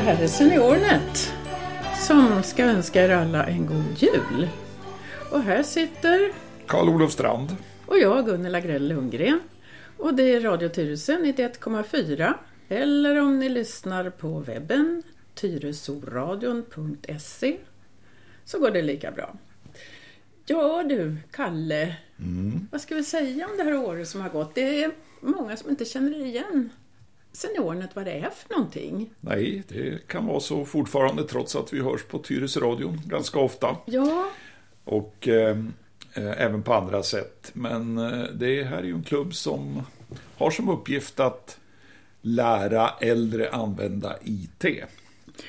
här är SeniorNet som ska önska er alla en god jul. Och här sitter Karl-Olof Strand. och jag, Gunilla Grell Lundgren. Och det är Radio Tyresö 91,4 eller om ni lyssnar på webben tyresoradion.se så går det lika bra. Ja du, Kalle. Vad ska vi säga om det här året som har gått? Det är många som inte känner igen SeniorNet, vad det är för någonting. Nej, det kan vara så fortfarande trots att vi hörs på Tyresöradion ganska ofta. Ja, Och eh, eh, även på andra sätt. Men eh, det här är ju en klubb som har som uppgift att lära äldre använda IT.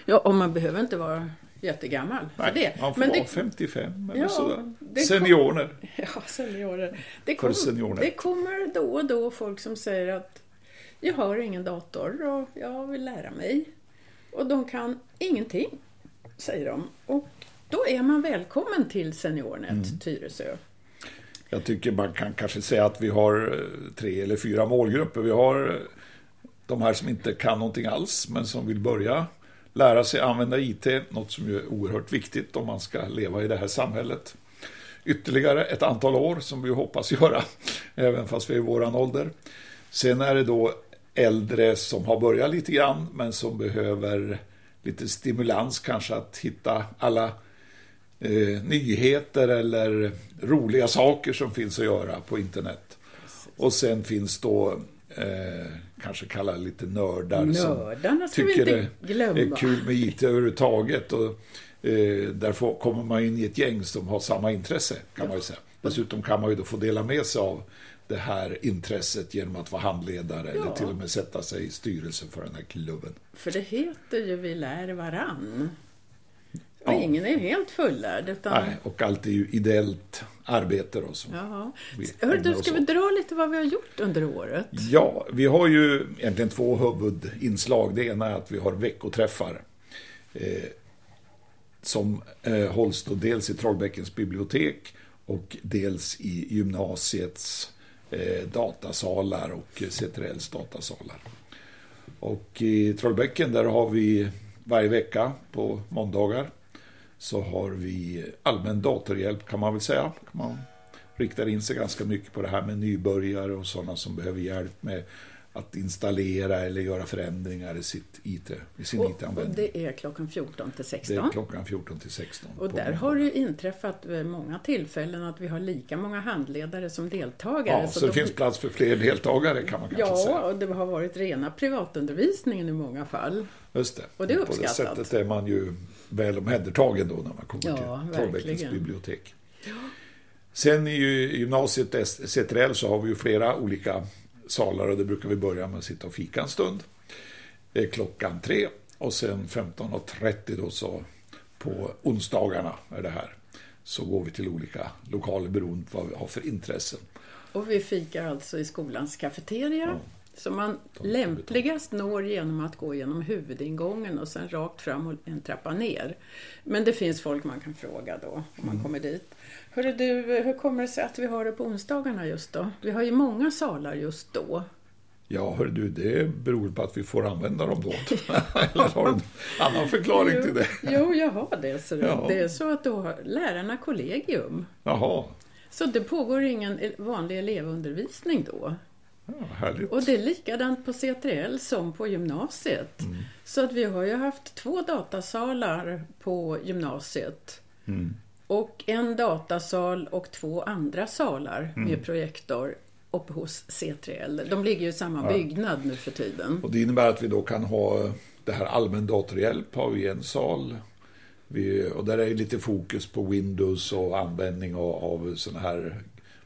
ja och man behöver inte vara jättegammal för det. man får Men vara det, 55 eller Ja, sådär. det kom- Seniorer. Ja, seniorer. Det, För kom, seniorer. det kommer då och då folk som säger att jag har ingen dator och jag vill lära mig. Och de kan ingenting, säger de. Och då är man välkommen till SeniorNet Mm. Tyresö. Jag tycker man kan kanske säga att vi har eh, tre eller fyra målgrupper. Vi har eh, de här som inte kan någonting alls, men som vill börja lära sig använda IT, något som är oerhört viktigt om man ska leva i det här samhället. Ytterligare ett antal år, som vi hoppas göra, även fast vi är i våran ålder. Sen är det då äldre som har börjat lite grann, men som behöver lite stimulans kanske att hitta alla eh, nyheter eller roliga saker som finns att göra på internet. Och sen finns då eh, kanske kalla lite nördar Nördarna som tycker det är kul med IT överhuvudtaget. Och, eh, därför kommer man in i ett gäng som har samma intresse kan man ju säga. Dessutom kan man ju då få dela med sig av det här intresset genom att vara handledare eller Ja. till och med sätta sig i styrelsen för den här klubben. För det heter ju Vi lär varann. Och Ja. ingen är helt fullärd. Utan... Nej, och allt är ju ideellt arbete då. Som Hör du, ska vi dra lite vad vi har gjort under året? Ja, vi har ju egentligen två huvudinslag. Det ena är att vi har veckoträffar eh, som eh, hålls då dels i Trollbäckens bibliotek och dels i gymnasiets eh, datasalar och eh, CTRLs datasalar. Och i Trollbäcken där har vi varje vecka på måndagar så har vi allmän datorhjälp kan man väl säga. Man riktar in sig ganska mycket på det här med nybörjare och sådana som behöver hjälp med att installera eller göra förändringar i, sitt IT, i sin IT-användning. det är klockan 14 till Det 16. är klockan 14 till 16. Och där har det ju inträffat vid många tillfällen att vi har lika många handledare som deltagare. Ja, så det då- finns plats för fler deltagare kan man kanske Ja, säga. och det har varit rena privatundervisningen i många fall. Just det. och det är På det uppskattat. sättet är man ju väl omhändertagen då när man kommer Ja, till Trollbäckens bibliotek. Sen i gymnasiet CTRL så har vi ju flera olika salar och det brukar vi börja med att sitta och fika en stund. Klockan tre och sen 15.30 då så på onsdagarna är det här. Så går vi till olika lokaler beroende på vad vi har för intressen. Och vi fikar alltså i skolans kafeteria. Ja. Som man lämpligast når genom att gå genom huvudingången och sen rakt fram och en trappa ner. Men det finns folk man kan fråga då om Mm. man kommer dit. Hörru du, hur kommer det sig att vi har det på onsdagarna just då? Vi har ju många salar just då. Ja, hör du, det beror på att vi får använda dem då. Eller har du en annan förklaring till det? Jo, jag har det. Så det, Ja. det är så att då har lärarna kollegium. Jaha, Så det pågår ingen el- vanlig elevundervisning då. Ja. Och det är likadant på CTL som på gymnasiet. Mm. Så att vi har ju haft två datasalar på gymnasiet. Mm. Och en datasal och två andra salar Mm. med projektor uppe hos C3L. De ligger ju i samma Ja. byggnad nu för tiden. Och det innebär att vi då kan ha det här allmän datorhjälp har vi en sal. Vi, och där är lite fokus på Windows och användning av, av sådana här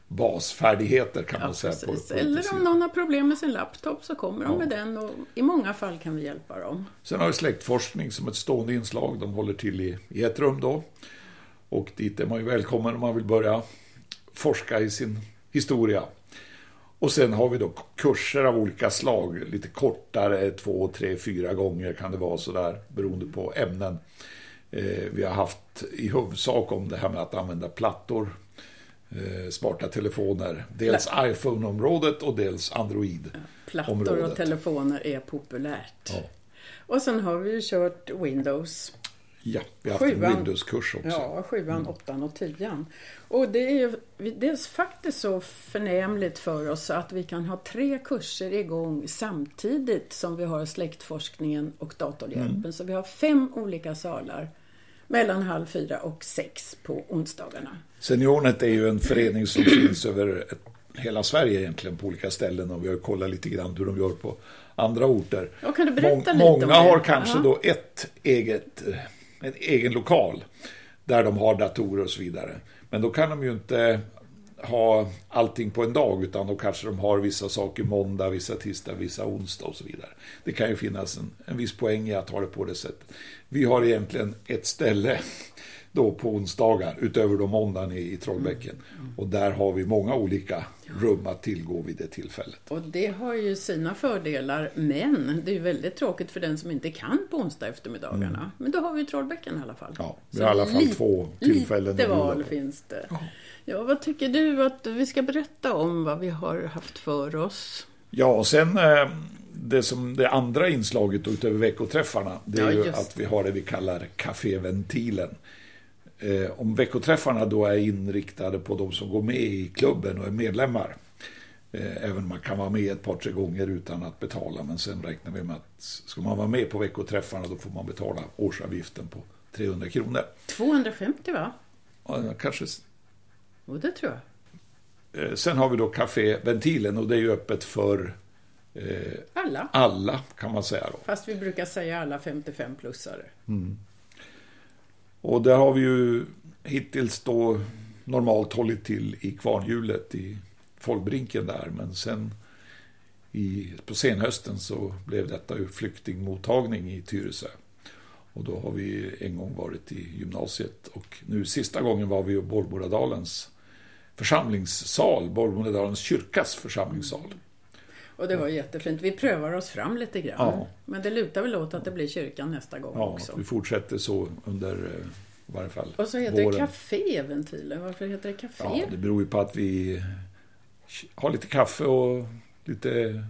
basfärdigheter kan Ja, man säga. På, på Eller om någon har problem med sin laptop så kommer de Ja. med den och i många fall kan vi hjälpa dem. Sen har vi släktforskning som ett stående inslag. De håller till i, i ett rum då. Och dit är man ju välkommen om man vill börja forska i sin historia. Och sen har vi då kurser av olika slag, lite kortare, två, tre, fyra gånger kan det vara sådär, beroende på ämnen. Eh, vi har haft i huvudsak om det här med att använda plattor, smarta telefoner, dels iPhone-området och dels Android. Plattor och telefoner är populärt. Ja. Och sen har vi ju kört Windows. Ja, vi har haft en Windows-kurs också. Ja, sjuan, mm. åttan och tian. Och det är ju det är faktiskt så förnämligt för oss att vi kan ha tre kurser igång samtidigt som vi har släktforskningen och datorhjälpen. Mm. Så vi har fem olika salar mellan halv fyra och sex på onsdagarna. Seniornet är ju en förening som finns över hela Sverige egentligen på olika ställen och vi har kollat lite grann hur de gör på andra orter. Ja, kan du berätta Mång, lite många har kanske Aha. då ett eget, en egen lokal där de har datorer och så vidare. Men då kan de ju inte ha allting på en dag utan då kanske de har vissa saker måndag, vissa tisdag, vissa onsdag och så vidare. Det kan ju finnas en, en viss poäng i att ha det på det sättet. Vi har egentligen ett ställe då på onsdagar utöver de måndagen i, i Trollbäcken. Mm. Och där har vi många olika rum att tillgå vid det tillfället. Och det har ju sina fördelar men det är ju väldigt tråkigt för den som inte kan på onsdag eftermiddagarna. Mm. Men då har vi Trollbäcken i alla fall. Ja, vi har i alla fall två tillfällen. Lite val finns det. Ja. ja, vad tycker du att vi ska berätta om vad vi har haft för oss? Ja, och sen eh, det, som, det andra inslaget utöver veckoträffarna, det är ja, ju att vi har det vi kallar kaféventilen. Eh, om veckoträffarna då är inriktade på de som går med i klubben och är medlemmar, eh, även om man kan vara med ett par, tre gånger utan att betala, men sen räknar vi med att ska man vara med på veckoträffarna då får man betala årsavgiften på 300 kronor. 250 va? Ja, kanske. Och det tror jag. Eh, sen har vi då Café Ventilen och det är ju öppet för eh, alla. alla kan man säga. Då. Fast vi brukar säga alla 55-plussare. Mm. Och där har vi ju hittills då normalt hållit till i kvarnhjulet i Folkbrinken där. Men sen i, på senhösten så blev detta ju flyktingmottagning i Tyresö. Och då har vi en gång varit i gymnasiet och nu sista gången var vi i Bollmoradalens församlingssal, Bollmoradalens kyrkas församlingssal. Och det var jättefint. Vi prövar oss fram lite grann. Ja. Men det lutar väl åt att det blir kyrkan nästa gång ja, också. vi fortsätter så under eh, i varje fall Och så heter våren. det Café-ventilen. Varför heter det Café? Ja, det beror ju på att vi har lite kaffe och lite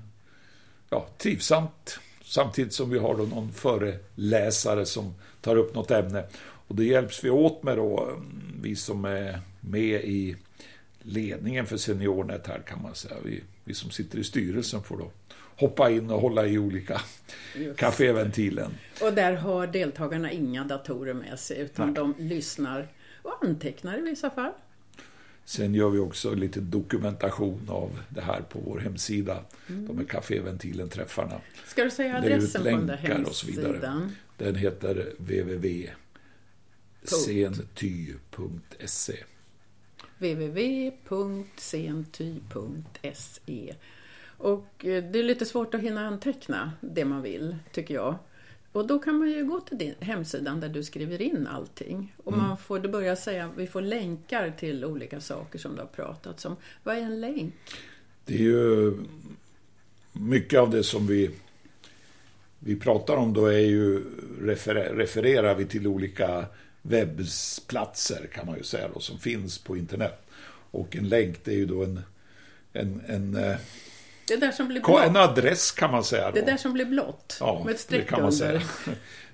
ja, trivsamt. Samtidigt som vi har då någon föreläsare som tar upp något ämne. Och det hjälps vi åt med då, vi som är med i ledningen för SeniorNet här kan man säga. Vi, vi som sitter i styrelsen får då hoppa in och hålla i olika kaféventilen. Och där har deltagarna inga datorer med sig utan Nej. de lyssnar och antecknar i vissa fall. Sen gör vi också lite dokumentation av det här på vår hemsida. Mm. De här kaféventilen-träffarna. Ska du säga adressen på den där hemsidan? Den heter www.senty.se www.senty.se och eh, det är lite svårt att hinna anteckna det man vill, tycker jag. Och då kan man ju gå till din hemsidan där du skriver in allting. Och mm. man får, det börjar säga, vi får länkar till olika saker som du har pratat om. Vad är en länk? Det är ju mycket av det som vi, vi pratar om då är ju refer, refererar vi till olika webbplatser kan man ju säga då, som finns på internet. Och en länk det är ju då en, en, en eh, det där som blir blått. En adress kan man säga. Då. Det där som blir blått. Ja, med ett streck det kan man säga.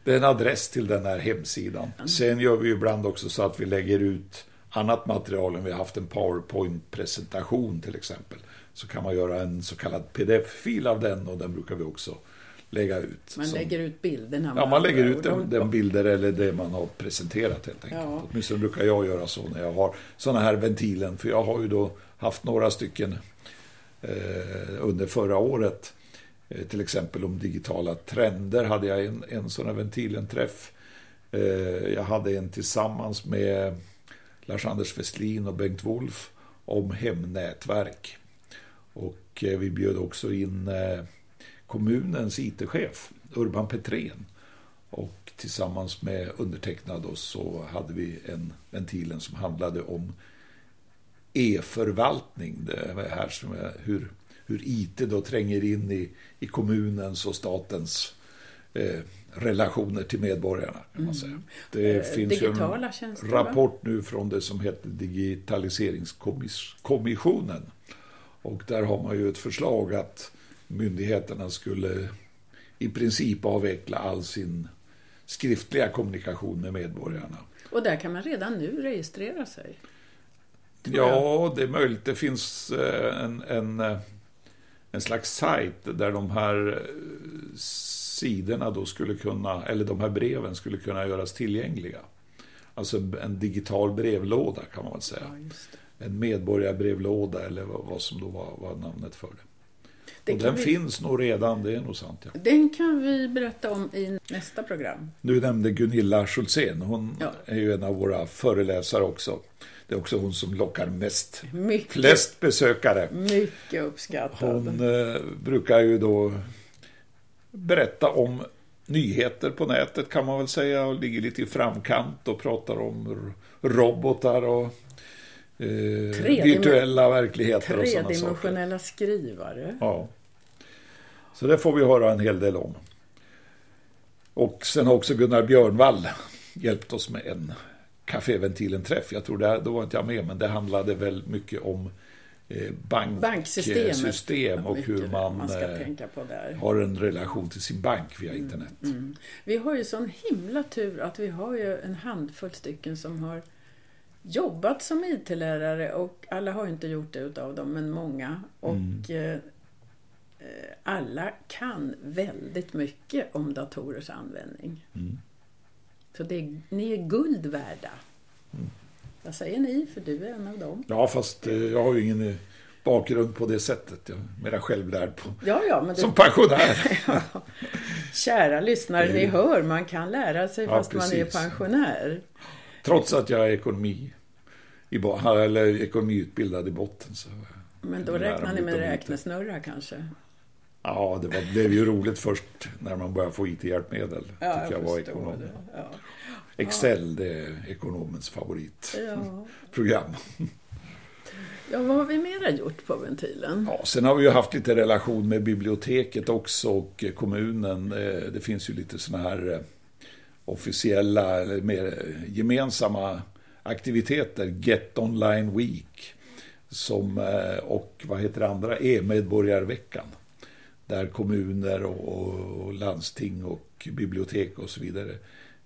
Det är en adress till den här hemsidan. Sen gör vi ibland också så att vi lägger ut annat material än vi har haft en PowerPoint-presentation till exempel. Så kan man göra en så kallad pdf-fil av den och den brukar vi också lägga ut. Man som, lägger ut bilderna. Ja, man lägger ut den, den, bilder eller det man har presenterat helt enkelt. Ja. Åtminstone brukar jag göra så när jag har sådana här ventilen. För jag har ju då haft några stycken Eh, under förra året. Eh, till exempel om digitala trender hade jag en, en sån här ventilenträff. Eh, jag hade en tillsammans med Lars-Anders Westlin och Bengt Wolf om hemnätverk. Och vi bjöd också in kommunens IT-chef Urban Petrén. Och tillsammans med undertecknad så hade vi en ventilen som handlade om e-förvaltning. Det här som är hur, hur IT då tränger in i, i kommunens och statens eh, relationer till medborgarna. Kan man säga. Det mm. finns en rapport nu från det som heter Digitaliseringskommissionen. Och där har man ju ett förslag att myndigheterna skulle i princip avveckla all sin skriftliga kommunikation med medborgarna. Och där kan man redan nu registrera sig. Ja, det är möjligt. Det finns eh, en, en, eh, en slags sajt där de här eh, sidorna då skulle kunna, eller de här breven skulle kunna göras tillgängliga. Alltså en digital brevlåda kan man väl säga. Ja, en medborgarbrevlåda eller vad, vad som då var, var namnet för det. Och den vi, finns nog redan, det är nog sant. Ja. Den kan vi berätta om i nästa program. Du nämnde Gunilla Schultzén, hon Ja. är ju en av våra föreläsare också. Det är också hon som lockar mest, Mycket, flest besökare. mycket uppskattad. Hon eh, brukar ju då berätta om nyheter på nätet kan man väl säga och ligger lite i framkant och pratar om robotar och eh, virtuella verkligheter och sådana saker. Tredimensionella skrivare. Ja. Så det får vi höra en hel del om. Och sen har också Gunnar Björnvall hjälpt oss med en Caféventilen-träff. Jag tror det, då var inte jag med, men det handlade väl mycket om eh, Banksystemet. banksystem och hur man, man eh, har en relation till sin bank via internet. Mm. Vi har ju sån himla tur att vi har ju en handfull stycken som har jobbat som IT-lärare och alla har inte gjort det utav dem, men många. Och eh, eh, alla kan väldigt mycket om datorers användning. Mm. Så det är, ni är guld värda. Vad säger ni? För du är en av dem. Ja, fast eh, jag har ju ingen bakgrund på det sättet. Jag är mera självlärd på, Ja, ja, men du, som pensionär. kära lyssnare, Det- ni hör, man kan lära sig Ja, fast man är pensionär. Trots att jag är ekonomi, i, eller ekonomiutbildad i botten. Så, Men då Jag räknar ni med räknesnurra kanske? Ja, det var, blev ju roligt först när man började få IT-hjälpmedel. Ja, tycker jag var ekonom. det. Ja. Excel, det är ekonomens favoritprogram. Ja. ja, vad har vi mera gjort på ventilen? Ja, sen har vi ju haft lite relation med biblioteket också och kommunen. Eh, Det finns ju lite sådana här eh, officiella eller mer gemensamma aktiviteter. Get Online Week som, eh, och vad heter det andra? E-medborgarveckan. Där kommuner och, och, landsting och bibliotek och så vidare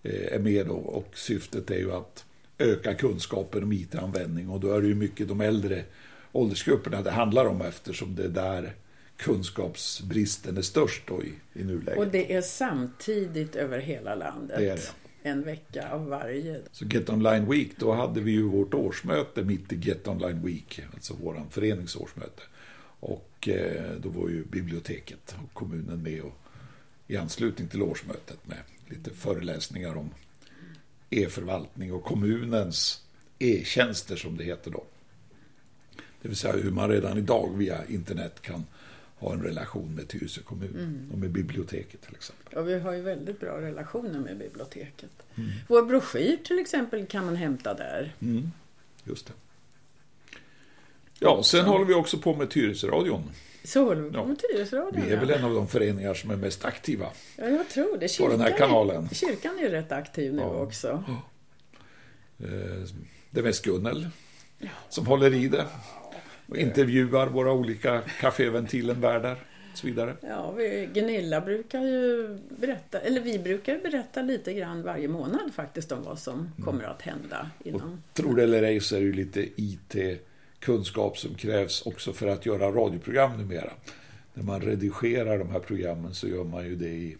eh, är med. Och syftet är ju att öka kunskapen om IT-användning och då är det ju mycket de äldre åldersgrupperna det handlar om eftersom det är där kunskapsbristen är störst då i, i nuläget. Och det är samtidigt över hela landet. Det är det. En vecka av varje. Så Get Online Week, då hade vi ju vårt årsmöte mitt i Get Online Week, alltså våran föreningsårsmöte. Och eh, då var ju biblioteket och kommunen med och, i anslutning till årsmötet med lite föreläsningar om e-förvaltning och kommunens e-tjänster som det heter då. Det vill säga hur man redan idag via internet kan ha en relation med Tyresö kommun och med biblioteket till exempel. Och vi har ju väldigt bra relationer med biblioteket. Mm. Vår broschyr till exempel kan man hämta där. Mm, just det. Ja, sen håller vi också på med Tyresöradion. Så håller vi på Ja. med Tyresöradion. Vi är väl en av de föreningar som är mest aktiva. Ja, jag tror det. På den här Kyrkan kanalen. Är, kyrkan är rätt aktiv nu Ja. också. Eh, Det är mest Gunnel som håller i det. Och intervjuar våra olika Caféventilen-värdar och så vidare. Ja, vi, Gunilla brukar ju berätta, eller vi brukar berätta lite grann varje månad faktiskt om vad som kommer att hända inom... Tror det eller ej så är det ju lite IT-kunskap som krävs också för att göra radioprogram numera. När man redigerar de här programmen så gör man ju det i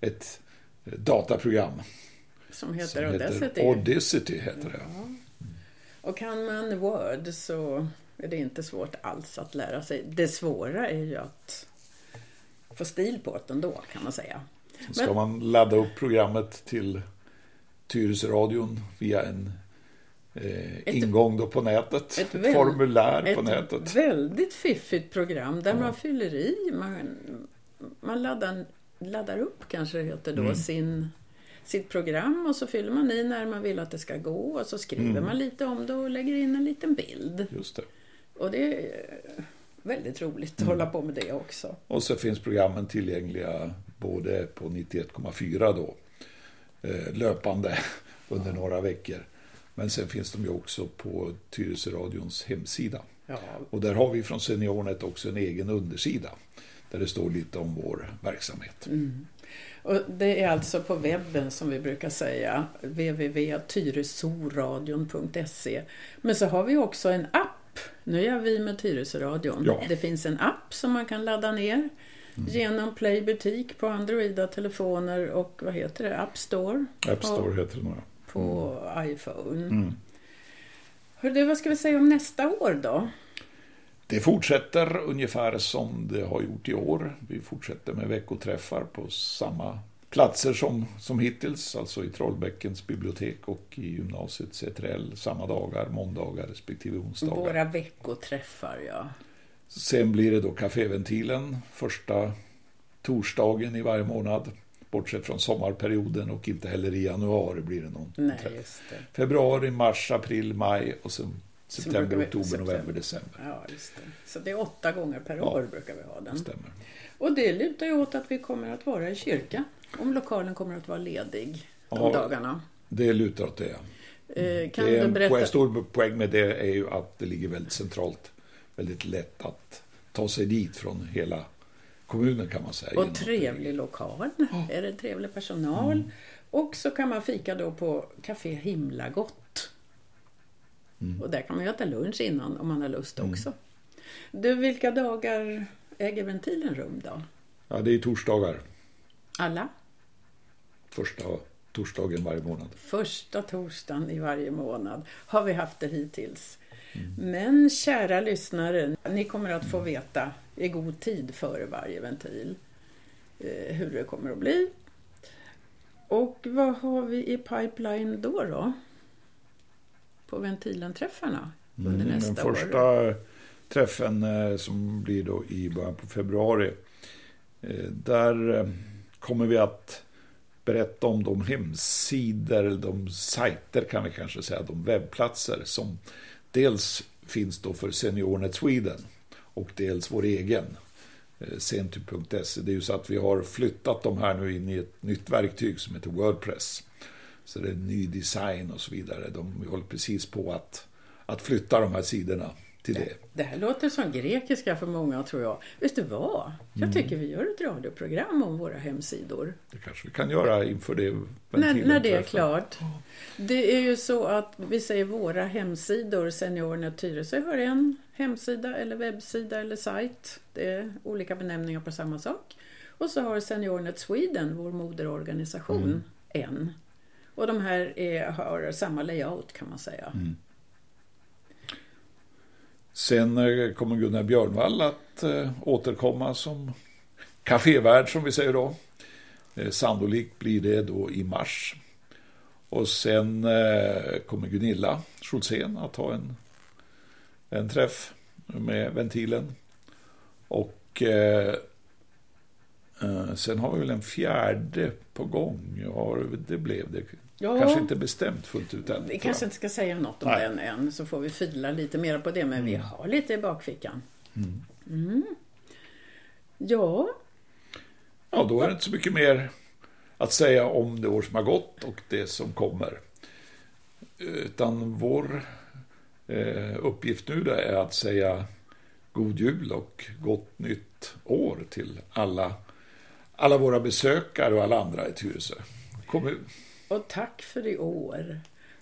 ett dataprogram. Som heter Som Audacity. heter Audacity. Heter det. Ja. Och kan man Word så är det inte svårt alls att lära sig. Det svåra är ju att få stil på det ändå kan man säga. Så ska man ladda upp programmet till Tyresöradion via en eh, ingång då på nätet. Ett, ett väl- formulär på Ett nätet. väldigt fiffigt program där Ja. man fyller i, man, man laddar, laddar upp kanske det heter då, Mm. sin, sitt program och så fyller man i när man vill att det ska gå och så skriver Mm. man lite om det och lägger in en liten bild. Just det. Och det är väldigt roligt att Mm. hålla på med det också. Och så finns programmen tillgängliga både på 91,4 då eh, löpande under några veckor. Men sen finns de ju också på Tyresöradions hemsida. Ja, Och där har vi från Seniornet också en egen undersida. där det står lite om vår verksamhet. Mm. Och det är alltså på webben som vi brukar säga, www.tyresoradion.se. Men så har vi också en app. Nu är vi med Tyresöradion. Ja. Det finns en app som man kan ladda ner mm. genom Play butik på Androida telefoner och vad heter det? App Store. App Store heter det nog. På mm. iPhone. Mm. Hörde, vad ska vi säga om nästa år då? Det fortsätter ungefär som det har gjort i år. Vi fortsätter med veckoträffar på samma platser som, som hittills, alltså i Trollbäckens bibliotek och i gymnasiet CTRL samma dagar, måndagar respektive onsdagar. Våra veckoträffar, ja. Sen blir det då Caféventilen första torsdagen i varje månad. Bortsett från sommarperioden och inte heller i januari blir det någon Nej, träff. Det. Februari, mars, april, maj och sen september, oktober, september. november, december. Ja, just det. Så det är åtta gånger per år brukar vi ha den. Stämmer. Och det lutar ju åt att vi kommer att vara i kyrka. Om lokalen kommer att vara ledig de ja, dagarna. Det lutar åt det. Mm. Kan det är en berätta? stor poäng med det är ju att det ligger väldigt centralt. Väldigt lätt att ta sig dit från hela kommunen kan man säga. Och trevlig lokal. Oh. Är det trevlig personal. Mm. Och så kan man fika då på Café Himla Gott. Mm. Och där kan man ju äta lunch innan om man har lust mm. också. Du, vilka dagar äger ventilen rum då? Ja, det är torsdagar. Alla? Första torsdagen varje månad. Första torsdagen i varje månad har vi haft det hittills. Mm. Men kära lyssnare, ni kommer att få veta i god tid före varje ventil eh, hur det kommer att bli. Och vad har vi i pipeline då? då? På ventilenträffarna under mm, nästa Den första år träffen eh, som blir då i början på februari. Eh, där eh, kommer vi att berätta om de hemsidor, eller de sajter kan vi kanske säga, de webbplatser som dels finns då för SeniorNet Sweden och dels vår egen centu.se. Det är ju så att vi har flyttat de här nu in i ett nytt verktyg som heter Wordpress. Så det är ny design och så vidare. De, vi håller precis på att, att flytta de här sidorna till det. Det här låter som grekiska för många tror jag. Vet du vad? Jag mm. tycker vi gör ett radioprogram om våra hemsidor. Det kanske vi kan göra inför det. När, när det är klart. Det är ju så att vi säger våra hemsidor. Seniorerna Tyresö har en hemsida eller webbsida eller sajt. Det är olika benämningar på samma sak. Och så har Seniornet Sweden, vår moderorganisation, mm. en. Och de här är, har samma layout kan man säga. Mm. Sen eh, kommer Gunnar Björnvall att eh, återkomma som kafévärd som vi säger då. Eh, sannolikt blir det då i mars. Och sen kommer Gunilla Schultzén att ha en, en träff med ventilen. Och eh, sen har vi väl en fjärde på gång. Ja, det blev det. Ja, kanske inte bestämt fullt ut än. Vi kanske inte ska säga något om Nej. den än, så får vi fila lite mer på det. Men mm. vi har lite i bakfickan. Mm. Mm. Ja. Ja, då är det inte så mycket mer att säga om det år som har gått och det som kommer. Utan vår eh, uppgift nu är att säga god jul och gott nytt år till alla, alla våra besökare och alla andra i Tyresö kommun. Och tack för i år.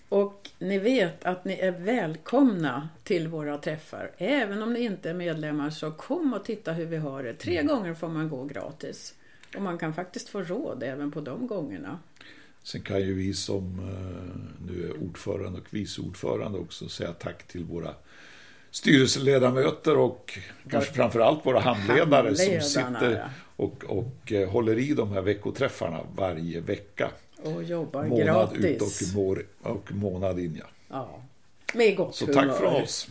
Och ni vet att ni är välkomna till våra träffar. Även om ni inte är medlemmar så kom och titta hur vi har det. Tre mm. gånger får man gå gratis. Och man kan faktiskt få råd även på de gångerna. Sen kan ju vi som eh, nu är ordförande och vice ordförande också säga tack till våra styrelseledamöter och kanske framförallt våra handledare som sitter och, och eh, håller i de här veckoträffarna varje vecka. Och jobbar månad gratis. ut och, mår, och månad in. Ja. ja. Med gott Så humör. tack för oss.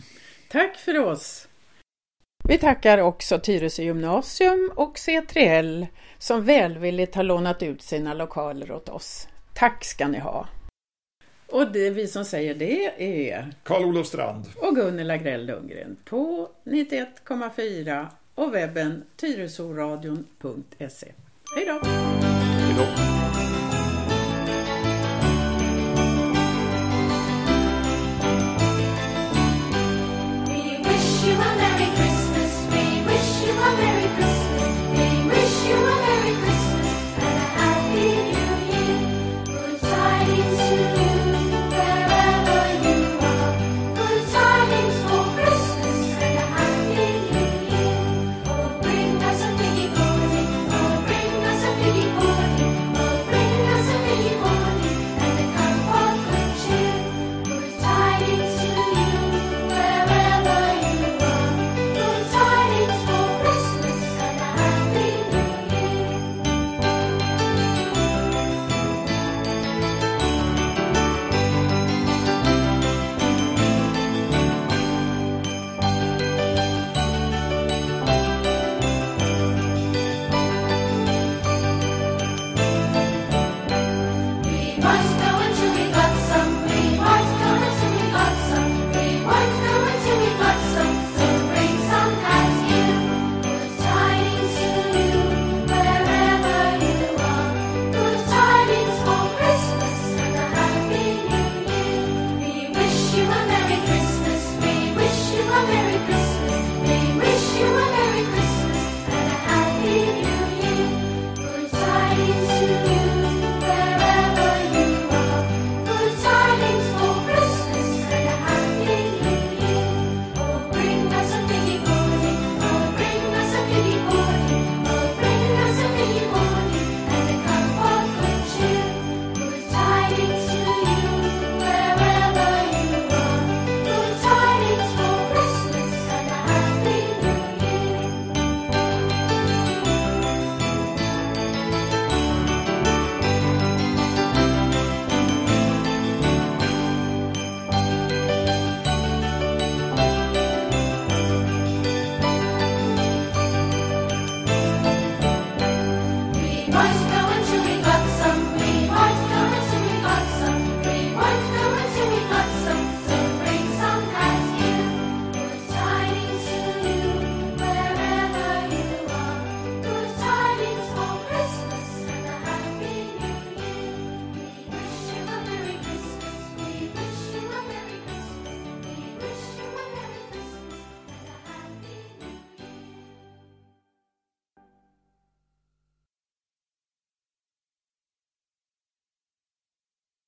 Tack för oss. Vi tackar också Tyresö gymnasium och C3L som välvilligt har lånat ut sina lokaler åt oss. Tack ska ni ha! Och det vi som säger det är Karl-Olof Strand och Gunnel Agrell Lundgren på 91,4 och webben tyresoradion.se. Hej då!